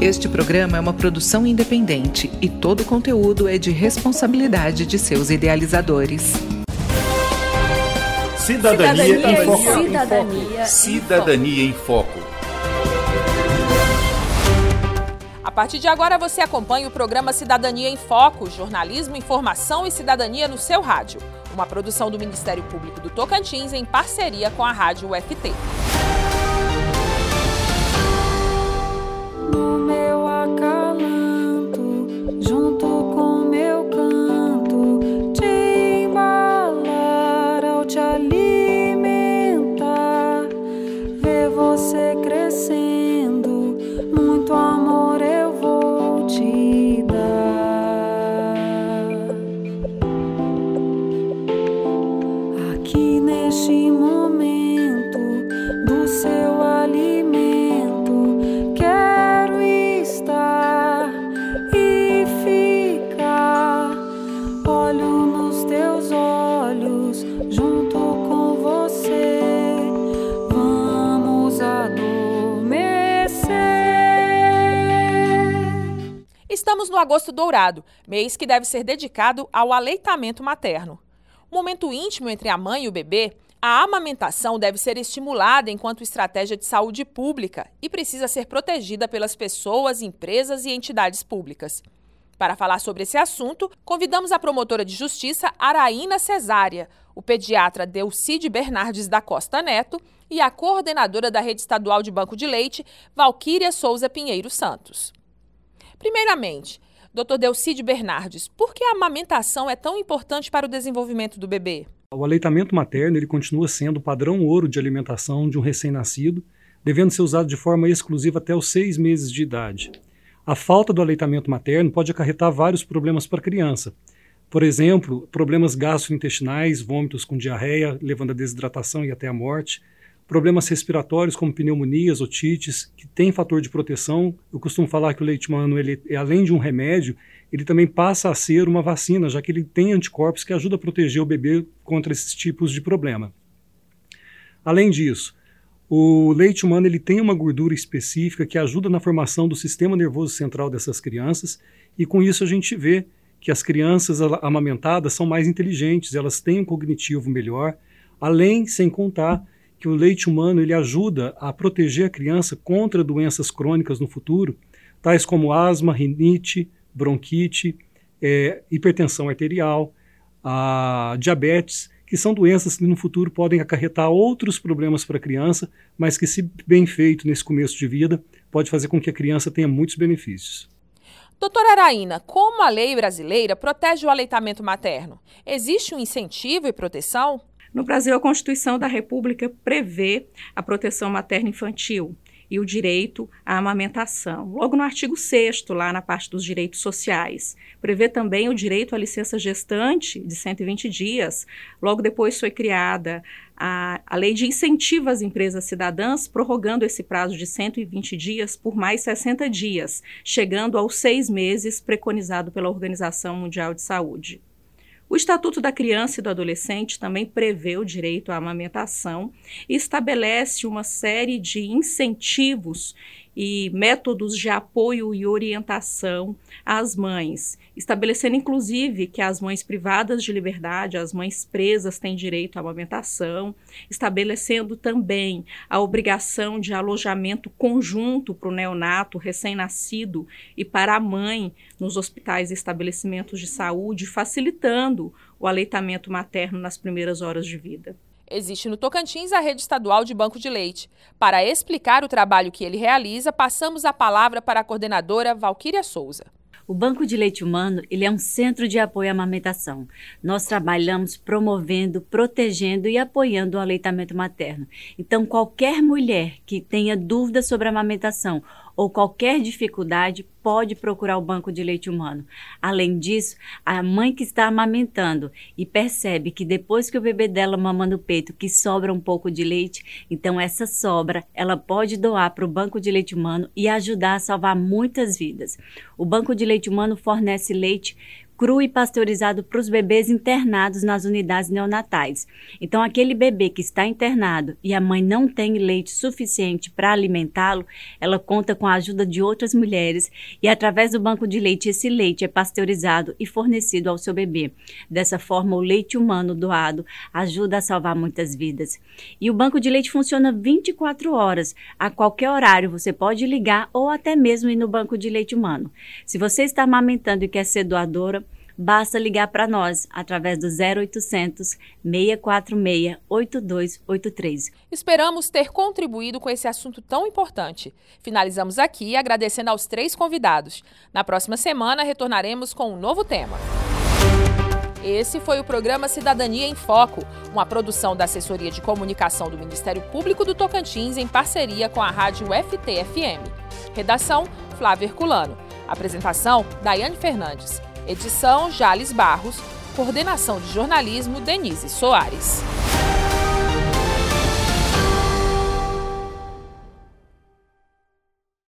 Este programa é uma produção independente e todo o conteúdo é de responsabilidade de seus idealizadores. Cidadania, Cidadania em Foco. Cidadania, Cidadania em Foco. A partir de agora você acompanha o programa Cidadania em Foco, jornalismo, informação e cidadania no seu rádio. Uma produção do Ministério Público do Tocantins em parceria com a Rádio UFT. No agosto dourado, mês que deve ser dedicado ao aleitamento materno. Momento íntimo entre a mãe e o bebê, a amamentação deve ser estimulada enquanto estratégia de saúde pública e precisa ser protegida pelas pessoas, empresas e entidades públicas. Para falar sobre esse assunto, convidamos a promotora de justiça Araína Cesária, o pediatra Delcide Bernardes da Costa Neto e a coordenadora da Rede Estadual de Banco de Leite, Valquíria Souza Pinheiro Santos. Primeiramente, Dr. Delcide Bernardes, por que a amamentação é tão importante para o desenvolvimento do bebê? O aleitamento materno ele continua sendo o padrão ouro de alimentação de um recém-nascido, devendo ser usado de forma exclusiva até os seis meses de idade. A falta do aleitamento materno pode acarretar vários problemas para a criança. Por exemplo, problemas gastrointestinais, vômitos com diarreia, levando à desidratação e até à morte, problemas respiratórios como pneumonias, otites, que tem fator de proteção. Eu costumo falar que o leite humano, ele, além de um remédio, ele também passa a ser uma vacina, já que ele tem anticorpos que ajudam a proteger o bebê contra esses tipos de problema. Além disso, o leite humano ele tem uma gordura específica que ajuda na formação do sistema nervoso central dessas crianças, e com isso a gente vê que as crianças amamentadas são mais inteligentes, elas têm um cognitivo melhor, além, sem contar, que o leite humano ele ajuda a proteger a criança contra doenças crônicas no futuro, tais como asma, rinite, bronquite, é, hipertensão arterial, diabetes, que são doenças que no futuro podem acarretar outros problemas para a criança, mas que, se bem feito nesse começo de vida, pode fazer com que a criança tenha muitos benefícios. Doutora Araína, como a lei brasileira protege o aleitamento materno? Existe um incentivo e proteção? No Brasil, a Constituição da República prevê a proteção materno-infantil e o direito à amamentação. Logo no artigo 6 lá na parte dos direitos sociais, prevê também o direito à licença gestante de 120 dias. Logo depois foi criada a, a lei de incentivo às empresas cidadãs, prorrogando esse prazo de 120 dias por mais 60 dias, chegando aos seis meses preconizado pela Organização Mundial de Saúde. O Estatuto da Criança e do Adolescente também prevê o direito à amamentação e estabelece uma série de incentivos e métodos de apoio e orientação às mães, estabelecendo inclusive que as mães privadas de liberdade, as mães presas têm direito à amamentação, estabelecendo também a obrigação de alojamento conjunto para o neonato recém-nascido e para a mãe nos hospitais e estabelecimentos de saúde, facilitando o aleitamento materno nas primeiras horas de vida. Existe no Tocantins a rede estadual de banco de leite. Para explicar o trabalho que ele realiza, passamos a palavra para a coordenadora Valquíria Souza. O Banco de Leite Humano ele é um centro de apoio à amamentação. Nós trabalhamos promovendo, protegendo e apoiando o aleitamento materno. Então, qualquer mulher que tenha dúvidas sobre a amamentação ou qualquer dificuldade, pode procurar o banco de leite humano. Além disso, a mãe que está amamentando e percebe que depois que o bebê dela mama no peito, que sobra um pouco de leite, então essa sobra ela pode doar para o banco de leite humano e ajudar a salvar muitas vidas. O banco de leite humano fornece leite cru e pasteurizado para os bebês internados nas unidades neonatais. Então, aquele bebê que está internado e a mãe não tem leite suficiente para alimentá-lo, ela conta com a ajuda de outras mulheres e, através do banco de leite, esse leite é pasteurizado e fornecido ao seu bebê. Dessa forma, o leite humano doado ajuda a salvar muitas vidas. E o banco de leite funciona 24 horas. A qualquer horário você pode ligar ou até mesmo ir no banco de leite humano. Se você está amamentando e quer ser doadora, basta ligar para nós através do 0800 646 8283. Esperamos ter contribuído com esse assunto tão importante. Finalizamos aqui agradecendo aos três convidados. Na próxima semana retornaremos com um novo tema. Esse foi o programa Cidadania em Foco, uma produção da Assessoria de Comunicação do Ministério Público do Tocantins em parceria com a rádio FT-FM. Redação: Flávio Herculano. Apresentação: Daiane Fernandes. Edição: Jales Barros. Coordenação de jornalismo: Denise Soares.